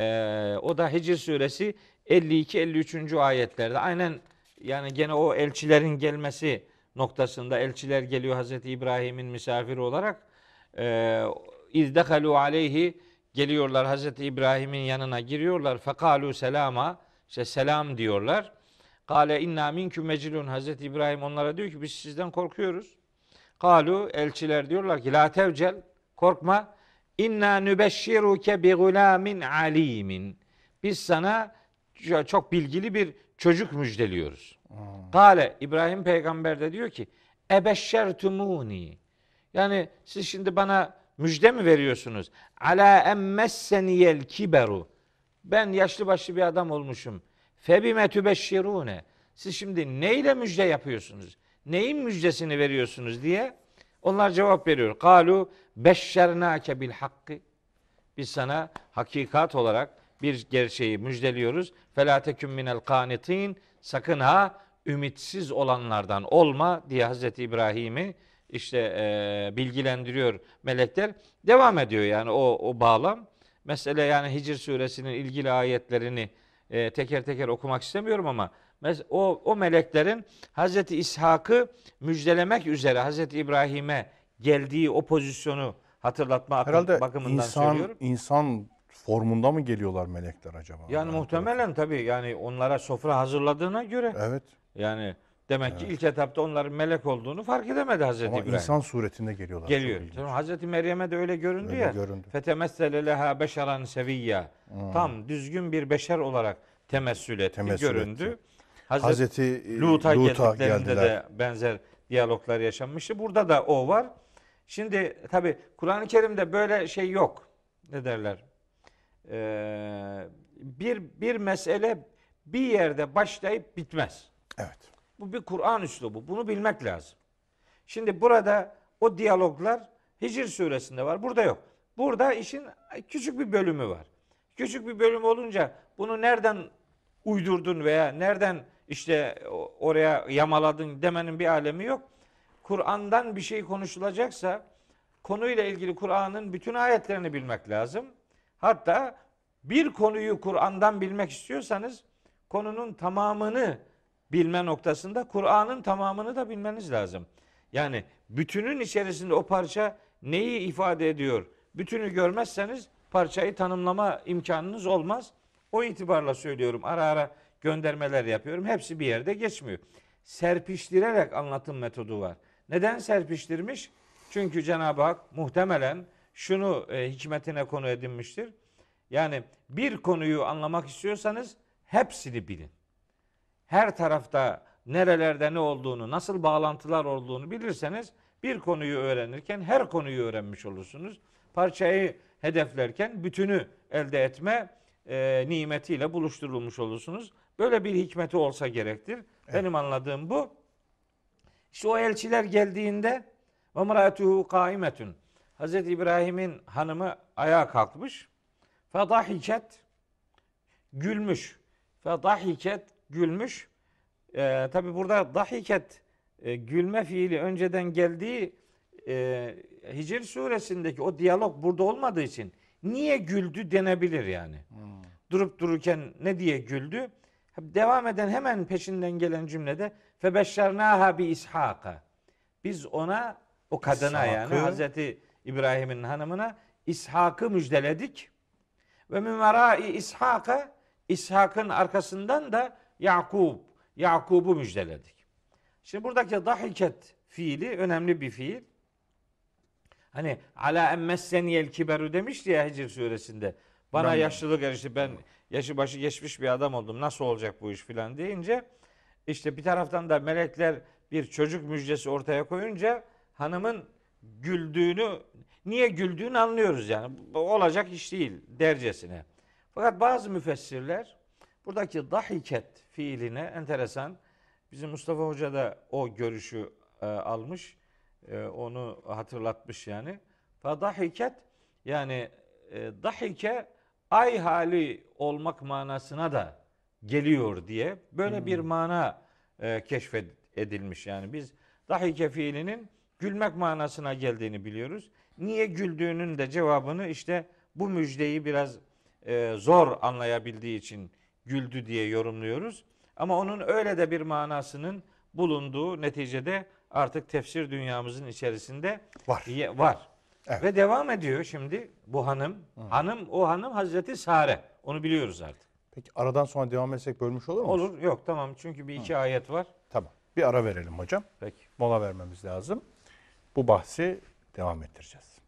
Ee, o da Hicr suresi 52-53. ayetlerde. Aynen yani gene o elçilerin gelmesi noktasında elçiler geliyor Hazreti İbrahim'in misafiri olarak. Ee, İzdekalu aleyhi geliyorlar Hazreti İbrahim'in yanına giriyorlar. Fekalu selama işte selam diyorlar. Kale inna minküm mecilun Hazreti İbrahim onlara diyor ki biz sizden korkuyoruz. Kalu elçiler diyorlar ki la tevcel korkma. İnna nübeşşiruke bi gulamin alimin. Biz sana çok bilgili bir çocuk müjdeliyoruz. Kale İbrahim peygamber de diyor ki ebeşşertumuni. Yani siz şimdi bana müjde mi veriyorsunuz? Ala emmesseniyel kiberu. Ben yaşlı başlı bir adam olmuşum. Febime tübeşşirune. Siz şimdi neyle müjde yapıyorsunuz? Neyin müjdesini veriyorsunuz diye onlar cevap veriyor. Kalu beşşernake bil hakkı. Biz sana hakikat olarak bir gerçeği müjdeliyoruz. Fela minel kanitin. Sakın ha ümitsiz olanlardan olma diye Hazreti İbrahim'i işte e, bilgilendiriyor melekler. Devam ediyor yani o, o bağlam. Mesele yani Hicr suresinin ilgili ayetlerini e, teker teker okumak istemiyorum ama o, o meleklerin Hazreti İshak'ı müjdelemek üzere Hazreti İbrahim'e geldiği o pozisyonu hatırlatma akım- Herhalde bakımından insan söylüyorum. insan formunda mı geliyorlar melekler acaba? Yani muhtemelen tabii yani onlara sofra hazırladığına göre Evet. yani demek ki ilk etapta onların melek olduğunu fark edemedi Hazreti Ama İbrahim. insan suretinde geliyorlar. Geliyor. Çok ilginç. Tamam, Hazreti Meryem'e de öyle göründü Öyle ya. göründü. Fetemessele leha beşeran seviyya. Tam düzgün bir beşer olarak temessül etti, Temessül göründü. etti. Hazreti, Hazreti e, Lut'a, Lut'a geldiklerinde geldiler. de benzer diyaloglar yaşanmıştı. Burada da o var. Şimdi tabi Kur'an-ı Kerim'de böyle şey yok. Ne derler? Ee, bir bir mesele bir yerde başlayıp bitmez. Evet. Bu bir Kur'an üslubu. Bunu bilmek lazım. Şimdi burada o diyaloglar Hicr suresinde var. Burada yok. Burada işin küçük bir bölümü var. Küçük bir bölüm olunca bunu nereden uydurdun veya nereden işte oraya yamaladın demenin bir alemi yok. Kur'an'dan bir şey konuşulacaksa konuyla ilgili Kur'an'ın bütün ayetlerini bilmek lazım. Hatta bir konuyu Kur'an'dan bilmek istiyorsanız konunun tamamını bilme noktasında Kur'an'ın tamamını da bilmeniz lazım. Yani bütünün içerisinde o parça neyi ifade ediyor? Bütünü görmezseniz parçayı tanımlama imkanınız olmaz. O itibarla söylüyorum. Ara ara göndermeler yapıyorum. Hepsi bir yerde geçmiyor. Serpiştirerek anlatım metodu var. Neden serpiştirmiş? Çünkü Cenab-ı Hak muhtemelen şunu e, hikmetine konu edinmiştir. Yani bir konuyu anlamak istiyorsanız hepsini bilin. Her tarafta nerelerde ne olduğunu, nasıl bağlantılar olduğunu bilirseniz bir konuyu öğrenirken her konuyu öğrenmiş olursunuz. Parçayı hedeflerken bütünü elde etme e, nimetiyle buluşturulmuş olursunuz. Böyle bir hikmeti olsa gerektir. Benim anladığım bu. İşte o elçiler geldiğinde ve mraatuhu kaimetun. Hazreti İbrahim'in hanımı ayağa kalkmış. Fedahiket gülmüş. Fedahiket gülmüş. Ee, Tabi burada dahiket e, gülme fiili önceden geldiği e, Hicr suresindeki o diyalog burada olmadığı için niye güldü denebilir yani. Durup dururken ne diye güldü? Devam eden hemen peşinden gelen cümlede febeşşernaha bi ishaka. Biz ona o kadına yani İshak'ı- Hazreti İbrahim'in hanımına İshak'ı müjdeledik. Ve min verai İshak'a İshak'ın arkasından da Yakub Yakub'u müjdeledik. Şimdi buradaki dahiket fiili önemli bir fiil. Hani ala emmesseniyel kiberu demişti ya Hicr suresinde. Bana Ben- yaşlılık erişti ben yaşı başı geçmiş bir adam oldum. Nasıl olacak bu iş filan deyince işte bir taraftan da melekler bir çocuk müjdesi ortaya koyunca hanımın güldüğünü niye güldüğünü anlıyoruz yani. Olacak iş değil dercesine. Fakat bazı müfessirler buradaki dahiket fiiline enteresan bizim Mustafa Hoca da o görüşü e, almış. E, onu hatırlatmış yani. Fadahiket yani e, dahike ay hali olmak manasına da geliyor diye böyle bir mana e, keşfedilmiş yani biz dahike fiilinin gülmek manasına geldiğini biliyoruz. Niye güldüğünün de cevabını işte bu müjdeyi biraz e, zor anlayabildiği için güldü diye yorumluyoruz. Ama onun öyle de bir manasının bulunduğu neticede artık tefsir dünyamızın içerisinde Var. var. Evet. Ve devam ediyor şimdi bu hanım. Hanım o hanım Hazreti Sare. Onu biliyoruz artık. Peki aradan sonra devam etsek bölmüş olur mu? Olur. Yok tamam. Çünkü bir iki ayet var. Tamam. Bir ara verelim hocam. Peki. Mola vermemiz lazım. Bu bahsi devam ettireceğiz.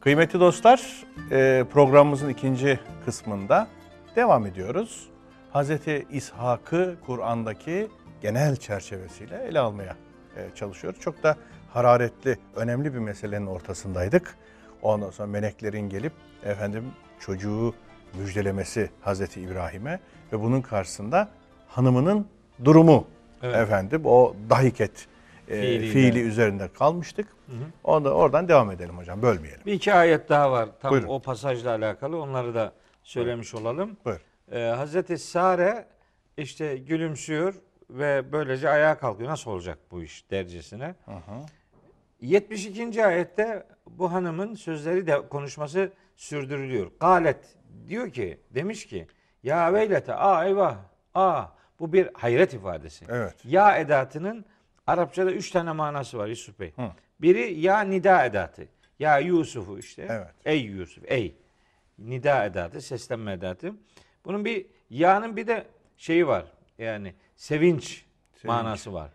Kıymetli dostlar, e, programımızın ikinci kısmında devam ediyoruz. Hazreti İshak'ı Kur'an'daki genel çerçevesiyle ele almaya e, çalışıyoruz. Çok da hararetli, önemli bir meselenin ortasındaydık. Ondan sonra meleklerin gelip efendim çocuğu müjdelemesi Hazreti İbrahim'e ve bunun karşısında hanımının durumu Evet. efendim o dahiket e, fiili üzerinde kalmıştık. Onda oradan devam edelim hocam, bölmeyelim. Bir iki ayet daha var. Tam Buyurun. o pasajla alakalı. Onları da söylemiş olalım. Buyur. Ee, Hazreti Sare işte gülümsüyor ve böylece ayağa kalkıyor. Nasıl olacak bu iş dercesine. 72. ayette bu hanımın sözleri de konuşması sürdürülüyor. Galet diyor ki demiş ki ya veylete a eyvah a bu bir hayret ifadesi. Evet. Ya edatının Arapçada üç tane manası var Yusuf Bey. Biri ya nida edatı. Ya Yusuf'u işte. Evet. Ey Yusuf, ey. Nida edatı, seslenme edatı. Bunun bir ya'nın bir de şeyi var. Yani sevinç, manası var.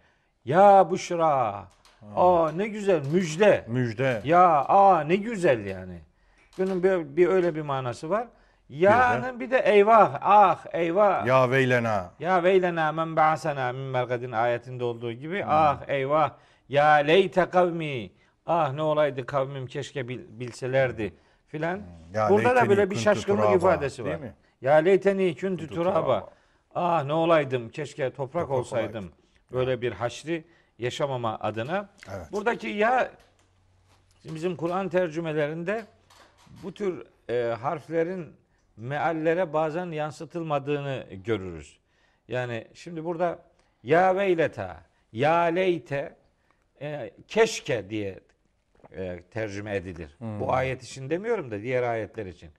Ya Büşra. Aa ne güzel müjde. Müjde. Ya aa ne güzel yani. Bunun bir, bir öyle bir manası var. Ya'nın bir de eyvah, ah eyvah. Ya veylena. Ya veylena men ba'sena min mergadin ayetinde olduğu gibi ah eyvah ya leyte kavmi ah ne olaydı kavmim keşke bil- bilselerdi filan. Ya Burada da böyle bir şaşkınlık turaba, ifadesi değil var. mi? Ya leyteni kuntu turaba. Ah ne olaydım keşke toprak, Toprak olsaydım. olaydım. Böyle bir haşri yaşamama adına. Evet. Buradaki ya bizim Kur'an tercümelerinde bu tür e, harflerin meallere bazen yansıtılmadığını görürüz. Yani şimdi burada ya veyleta, ya leyte, e, keşke diye e, tercüme edilir. Bu ayet için demiyorum da diğer ayetler için.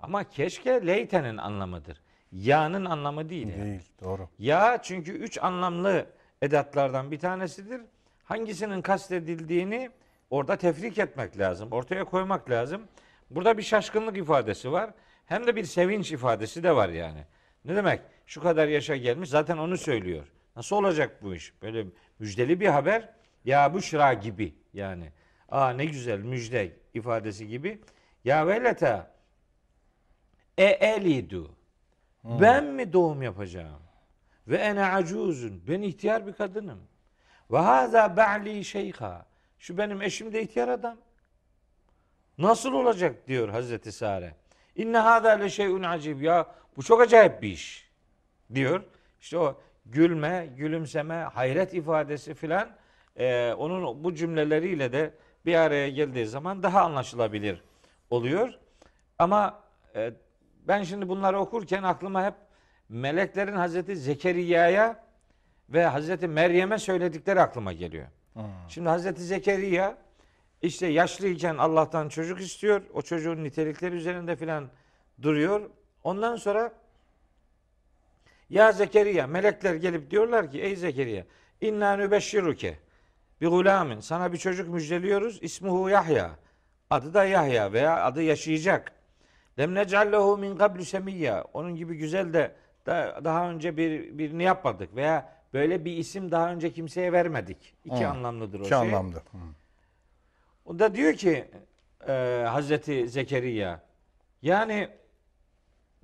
Ama keşke leytenin anlamıdır. Ya'nın anlamı değil. yani. Değil, doğru. Ya çünkü üç anlamlı edatlardan bir tanesidir. Hangisinin kastedildiğini orada tefrik etmek lazım. Ortaya koymak lazım. Burada bir şaşkınlık ifadesi var. Hem de bir sevinç ifadesi de var yani. Ne demek? Şu kadar yaşa gelmiş zaten onu söylüyor. Nasıl olacak bu iş? Böyle müjdeli bir haber. Ya bu şıra gibi yani. Aa ne güzel müjde ifadesi gibi. Ya veleta e elidu. Ben mi doğum yapacağım? Ve ene acuzun. Ben ihtiyar bir kadınım. Ve haza ba'li şeyha. Şu benim eşim de ihtiyar adam. Nasıl olacak diyor Hazreti Sare. İnne hâzâ le şey'un acib. Ya bu çok acayip bir iş. Diyor. İşte o gülme, gülümseme, hayret ifadesi filan e, onun bu cümleleriyle de bir araya geldiği zaman daha anlaşılabilir oluyor. Ama e, ben şimdi bunları okurken aklıma hep meleklerin Hazreti Zekeriya'ya ve Hazreti Meryem'e söyledikleri aklıma geliyor. Şimdi Hazreti Zekeriya işte yaşlıyken Allah'tan çocuk istiyor. O çocuğun nitelikleri üzerinde filan duruyor. Ondan sonra ya Zekeriya melekler gelip diyorlar ki ey Zekeriya inna nübeşşiruke bir gulamin sana bir çocuk müjdeliyoruz ismuhu Yahya adı da Yahya veya adı yaşayacak lem necallehu min qablu semiyya onun gibi güzel de da- daha önce bir birini yapmadık veya böyle bir isim daha önce kimseye vermedik. İki Hı. anlamlıdır o İki şey. anlamda. Hı. O da diyor ki e, Hazreti Zekeriya yani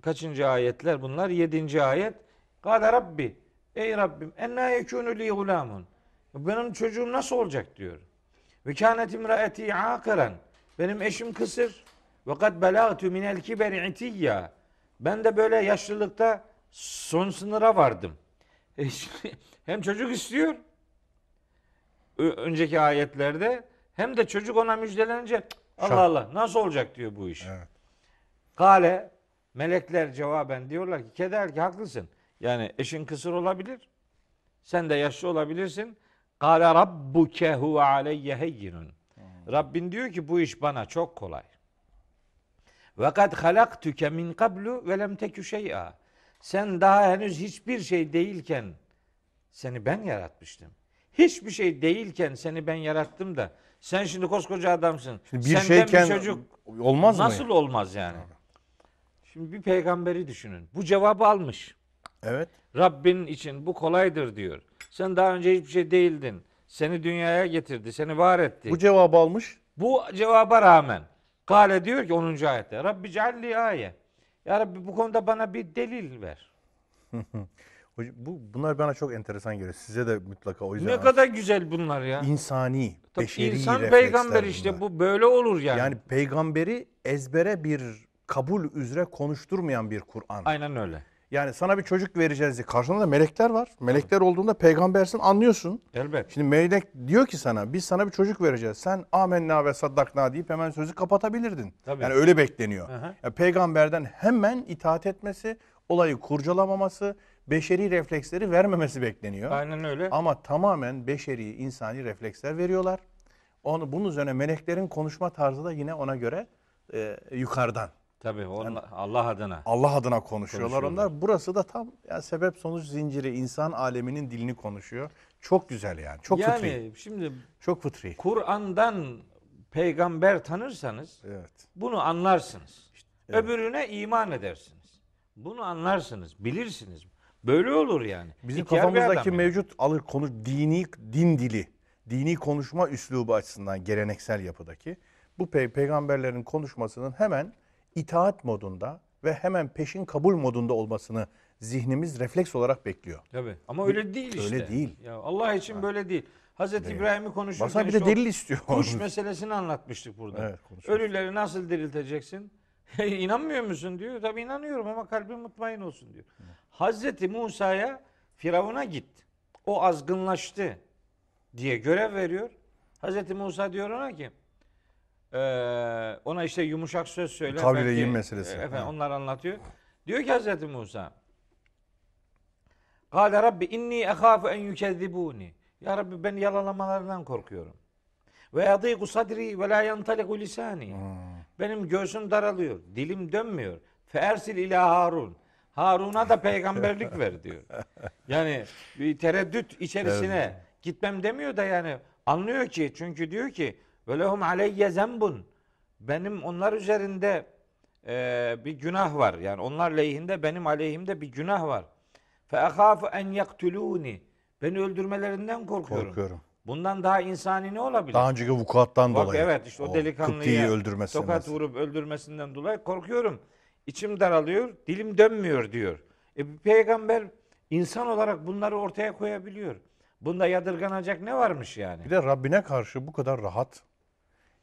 kaçıncı ayetler bunlar? Yedinci ayet. Kâle Rabbi Ey Rabbim enna yekûnü li gulâmun Benim çocuğum nasıl olacak diyor. Ve kânet imraeti âkıran Benim eşim kısır. Ve kad belâtu minel kiberi itiyya Ben de böyle yaşlılıkta son sınıra vardım. E şimdi hem çocuk istiyor önceki ayetlerde hem de çocuk ona müjdelenince "Cık, Allah. Allah nasıl olacak diyor bu iş. Evet. Kale melekler cevaben diyorlar ki keder ki haklısın. Yani eşin kısır olabilir. Sen de yaşlı olabilirsin. Kale rabbuke huve aleyye heyyinun. Rabbin diyor ki bu iş bana çok kolay. Ve kad halaktuke min kablu ve lem tekü şey'a. Sen daha henüz hiçbir şey değilken seni ben yaratmıştım. Hiçbir şey değilken seni ben yarattım da sen şimdi koskoca adamsın. Şimdi bir Senden şeyken bir çocuk olmaz mı? Nasıl olmaz yani? Şimdi bir peygamberi düşünün. Bu cevabı almış. Evet. Rabbin için bu kolaydır diyor. Sen daha önce hiçbir şey değildin. Seni dünyaya getirdi, seni var etti. Bu cevabı almış. Bu cevaba rağmen Kale diyor ki 10. ayette Rabbi cealli aye. Ya Rabbi bu konuda bana bir delil ver. Hocam, Bu bunlar bana çok enteresan geliyor. Size de mutlaka o yüzden. Ne kadar güzel bunlar ya. insani, Tabii beşeri İnsan peygamber işte bunlar. bu böyle olur yani. Yani peygamberi ezbere bir kabul üzere konuşturmayan bir Kur'an. Aynen öyle. Yani sana bir çocuk vereceğiz diye. Karşında da melekler var. Melekler olduğunda peygambersin anlıyorsun. Elbet. Şimdi melek diyor ki sana biz sana bir çocuk vereceğiz. Sen amenna ve saddakna deyip hemen sözü kapatabilirdin. Tabii. Yani öyle bekleniyor. Ya peygamberden hemen itaat etmesi, olayı kurcalamaması, beşeri refleksleri vermemesi bekleniyor. Aynen öyle. Ama tamamen beşeri, insani refleksler veriyorlar. Onu bunun üzerine meleklerin konuşma tarzı da yine ona göre e, yukarıdan. Tabii onlar- Allah adına. Allah adına konuşuyorlar, Konuşuyorlar. onlar. Burası da tam ya sebep sonuç zinciri insan aleminin dilini konuşuyor. Çok güzel yani. Çok yani fıtri. şimdi Çok fıtri. Kur'an'dan peygamber tanırsanız Evet. bunu anlarsınız. evet. Öbürüne iman edersiniz. Bunu anlarsınız, bilirsiniz. Böyle olur yani. Bizim İhtiyar kafamızdaki adam yani. mevcut alır konu dini din dili, dini konuşma üslubu açısından geleneksel yapıdaki bu pe- peygamberlerin konuşmasının hemen itaat modunda ve hemen peşin kabul modunda olmasını zihnimiz refleks olarak bekliyor. Tabii. Ama öyle değil Öyle işte. değil. Ya Allah için böyle değil. Hazreti İbrahim'i konuşurken Bazen bir de delil istiyor. kuş meselesini anlatmıştık burada. Evet. Ölüleri nasıl dirilteceksin? İnanmıyor musun diyor. Tabii inanıyorum ama kalbim mutmain olsun diyor. Hazreti Musa'ya Firavun'a git. O azgınlaştı diye görev veriyor. Hazreti Musa diyor ona ki eee, ona işte yumuşak söz söyle. Kavliyle yin meselesi. e, Efendim, onlar anlatıyor. Diyor ki Hazreti Musa Kale Rabbi inni ehâfu en yükezzibûni. Ya Rabbi ben yalanlamalarından korkuyorum. Ve yadîku sadri ve la yantaliku lisani. Benim göğsüm daralıyor, dilim dönmüyor. Fersil ila Harun. Harun'a da peygamberlik ver diyor. Yani bir tereddüt içerisine gitmem demiyor da yani anlıyor ki çünkü diyor ki ve lehum aleyye zembun. Benim onlar üzerinde e, bir günah var. Yani onlar lehinde benim aleyhimde bir günah var. Fe ahafu en yaktuluni. Beni öldürmelerinden korkuyorum. Korkuyorum. Bundan daha insani ne olabilir? Daha önceki vukuattan Bak, dolayı. evet işte o, Kıpti'yi delikanlıyı öldürmesinden. tokat vurup öldürmesinden dolayı korkuyorum. İçim daralıyor, dilim dönmüyor diyor. E bir peygamber insan olarak bunları ortaya koyabiliyor. Bunda yadırganacak ne varmış yani? Bir de Rabbine karşı bu kadar rahat.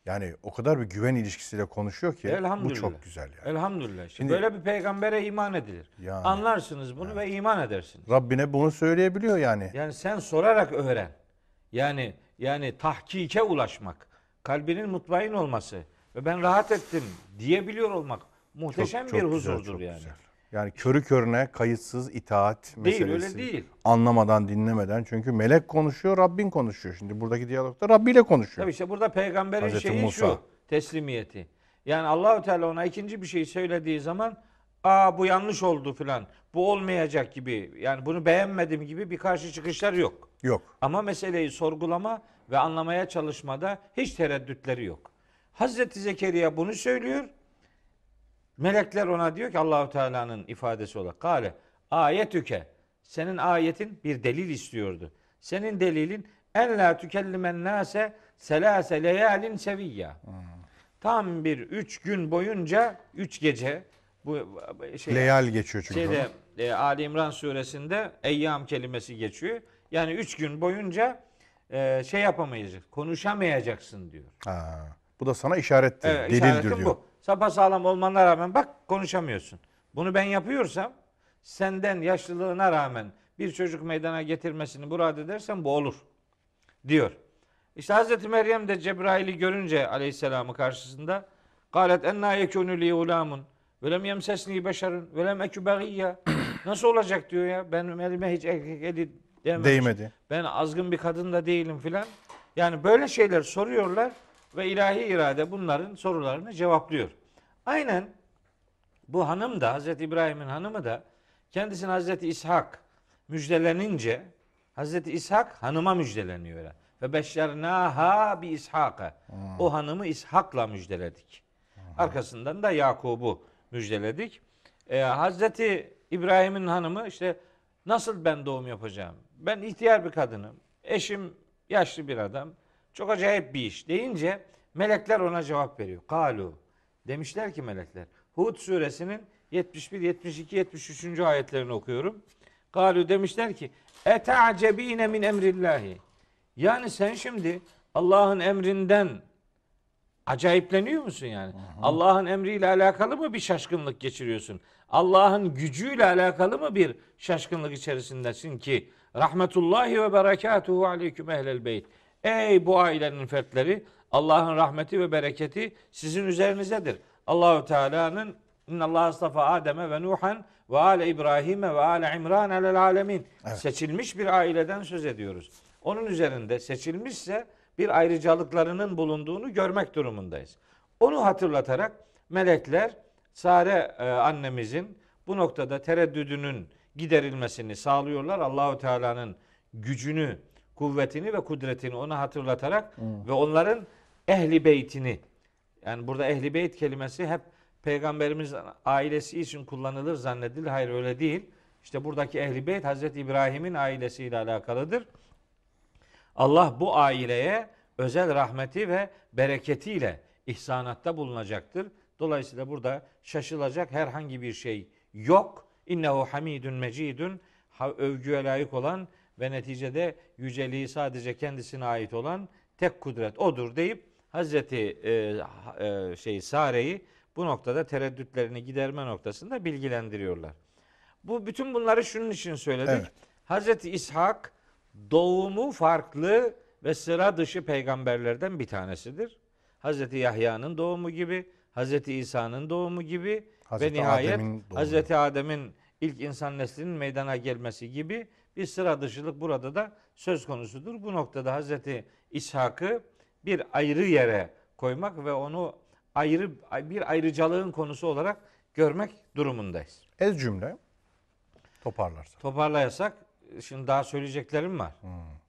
Yani o kadar bir güven ilişkisiyle konuşuyor ki bu çok güzel yani. Elhamdülillah. İşte Şimdi- böyle bir peygambere iman edilir. Yani. Anlarsınız bunu ve iman edersiniz. Rabbine bunu söyleyebiliyor yani. Yani sen sorarak öğren. Yani yani tahkike ulaşmak, kalbinin mutmain olması ve ben rahat ettim diyebiliyor olmak muhteşem bir güzel, huzurdur çok yani. güzel. Yani körü körüne kayıtsız itaat Değil meselesi. öyle değil. Anlamadan dinlemeden. Çünkü melek konuşuyor, Rabbin konuşuyor. Şimdi buradaki diyalogda Rabbi ile konuşuyor. Tabii işte burada peygamberin Hazreti şeyi Musa. şu teslimiyeti. Yani Allahü Teala ona ikinci bir şey söylediği zaman aa bu yanlış oldu filan. Bu olmayacak gibi. Yani bunu beğenmedim gibi bir karşı çıkışlar yok. Yok. Ama meseleyi sorgulama ve anlamaya çalışmada hiç tereddütleri yok. Hazreti Zekeriya bunu söylüyor. Melekler ona diyor ki Allahu Teala'nın ifadesi olarak kale ayetüke senin ayetin bir delil istiyordu. Senin delilin en la tükellimen nase selase leyalin seviyya. Tam bir üç gün boyunca üç gece bu şey Leyal geçiyor çünkü. şeyde e, Ali İmran suresinde eyyam kelimesi geçiyor. Yani üç gün boyunca e, şey yapamayacak, konuşamayacaksın diyor. Ha, bu da sana işarettir, Evet, delildir diyor. bu. Sapa sağlam olmana rağmen bak konuşamıyorsun. Bunu ben yapıyorsam senden yaşlılığına rağmen bir çocuk meydana getirmesini murad edersen bu olur. Diyor. İşte Hazreti Meryem de Cebrail'i görünce aleyhisselamı karşısında galet enna yekunu li ulamun ve lem yemsesni beşerun ve lem ekü bagiyya. Nasıl olacak diyor ya. Benim elime hiç erkek eli. Değmedi. Ben azgın bir kadın da değilim filan. Yani böyle şeyler soruyorlar ve ilahi irade bunların sorularını cevaplıyor. Aynen bu hanım da Hazreti İbrahim'in hanımı da kendisine Hazreti İshak müjdelenince Hazreti İshak hanıma müjdeleniyor. Ve beşşernaha bi İshak'a. O hanımı İshak'la müjdeledik. Arkasından da Yakub'u müjdeledik. Ee, Hazreti İbrahim'in hanımı işte nasıl ben doğum yapacağım? Ben ihtiyar bir kadınım. Eşim yaşlı bir adam. Çok acayip bir iş deyince melekler ona cevap veriyor. Kalu. Demişler ki melekler. Hud suresinin 71, 72, 73. ayetlerini okuyorum. Kalu demişler ki Eta'cebine min emrillahi. Yani sen şimdi Allah'ın emrinden acayipleniyor musun yani? Allah'ın emriyle alakalı mı bir şaşkınlık geçiriyorsun? Allah'ın gücüyle alakalı mı bir şaşkınlık içerisindesin ki rahmetullahi ve berekatuhu aleyküm ehlel beyt. Ey bu ailenin fertleri Allah'ın rahmeti ve bereketi sizin üzerinizdedir. Allahu Teala'nın İnnallah astafa Adem'e ve Nuhan ve ale İbrahim'e ve ale İmran alel alemin. Seçilmiş bir aileden söz ediyoruz. Onun üzerinde seçilmişse bir ayrıcalıklarının bulunduğunu görmek durumundayız. Onu hatırlatarak melekler Sare e, annemizin bu noktada tereddüdünün giderilmesini sağlıyorlar. Allahu Teala'nın gücünü, kuvvetini ve kudretini ona hatırlatarak ve onların ehli beytini yani burada ehli beyt kelimesi hep peygamberimiz ailesi için kullanılır zannedilir. Hayır öyle değil. İşte buradaki ehli beyt Hazreti İbrahim'in ailesiyle alakalıdır. Allah bu aileye özel rahmeti ve bereketiyle ihsanatta bulunacaktır. Dolayısıyla burada şaşılacak herhangi bir şey yok. İnnehu hamidun mecidun övgüye layık olan ve neticede yüceliği sadece kendisine ait olan tek kudret odur deyip Hazreti e, e, şey Sare'yi bu noktada tereddütlerini giderme noktasında bilgilendiriyorlar. Bu bütün bunları şunun için söyledik. Evet. Hazreti İshak doğumu farklı ve sıra dışı peygamberlerden bir tanesidir. Hazreti Yahya'nın doğumu gibi, Hazreti İsa'nın doğumu gibi Hazreti ve nihayet Adem'in. Hazreti Adem'in ilk insan neslinin meydana gelmesi gibi bir sıra dışılık burada da söz konusudur. Bu noktada Hazreti İshak'ı bir ayrı yere koymak ve onu ayrı bir ayrıcalığın konusu olarak görmek durumundayız. Ez cümle toparlarsak. Toparlayasak şimdi daha söyleyeceklerim var.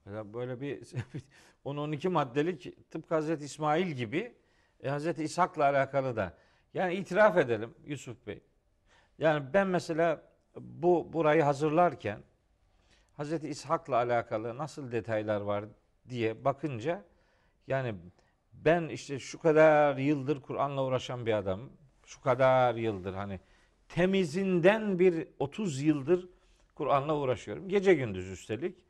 Mesela Böyle bir 10-12 maddelik tıpkı Hazreti İsmail gibi e, Hazreti İshak'la alakalı da yani itiraf edelim Yusuf Bey. Yani ben mesela bu burayı hazırlarken Hazreti İshak'la alakalı nasıl detaylar var diye bakınca yani ben işte şu kadar yıldır Kur'an'la uğraşan bir adam, şu kadar yıldır hani temizinden bir 30 yıldır Kur'an'la uğraşıyorum. Gece gündüz üstelik.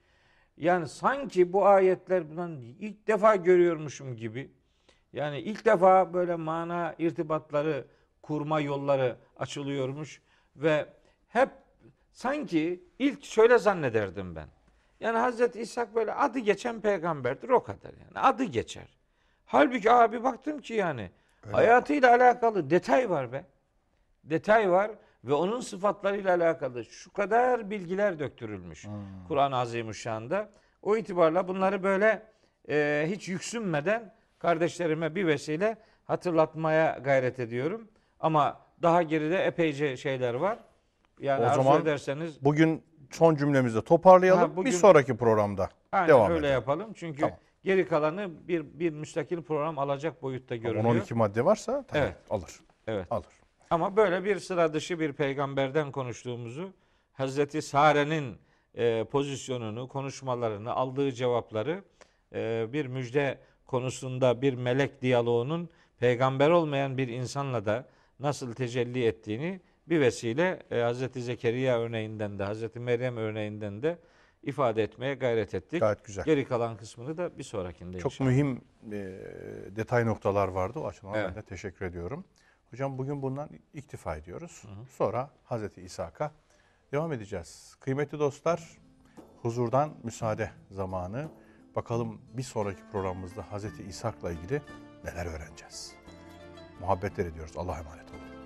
Yani sanki bu ayetler bundan ilk defa görüyormuşum gibi. Yani ilk defa böyle mana irtibatları kurma yolları açılıyormuş ve hep sanki ilk şöyle zannederdim ben. Yani Hazreti İshak böyle adı geçen peygamberdir o kadar yani. Adı geçer. Halbuki abi baktım ki yani hayatıyla alakalı detay var be. Detay var ve onun sıfatlarıyla alakalı şu kadar bilgiler döktürülmüş Kur'an-ı Azimüşşan'da. O itibarla bunları böyle e, hiç yüksünmeden kardeşlerime bir vesile hatırlatmaya gayret ediyorum. Ama daha geride epeyce şeyler var. Yani O arzu zaman ederseniz Bugün son cümlemizi toparlayalım. Ha, bugün- Bir sonraki programda aynen devam öyle edelim. yapalım. Çünkü Tamam. geri kalanı bir bir müstakil program alacak boyutta görünüyor. 10-12 madde varsa tamam, Evet. alır. Evet. Alır. Ama böyle bir sıra dışı bir peygamberden konuştuğumuzu Hazreti Sare'nin e, pozisyonunu, konuşmalarını, aldığı cevapları e, bir müjde konusunda bir melek diyaloğunun peygamber olmayan bir insanla da nasıl tecelli ettiğini bir vesile e, Hazreti Zekeriya örneğinden de Hazreti Meryem örneğinden de ifade etmeye gayret ettik. Gayet güzel. Geri kalan kısmını da bir sonrakinde Çok inşallah. mühim e, detay noktalar vardı. O açıdan Evet. ben de teşekkür ediyorum. Hocam bugün bundan iktifa ediyoruz. Sonra Hazreti İshak'a devam edeceğiz. Kıymetli dostlar, huzurdan müsaade zamanı. Bakalım bir sonraki programımızda Hazreti İshak'la ilgili neler öğreneceğiz. Muhabbetler ediyoruz. Allah'a emanet.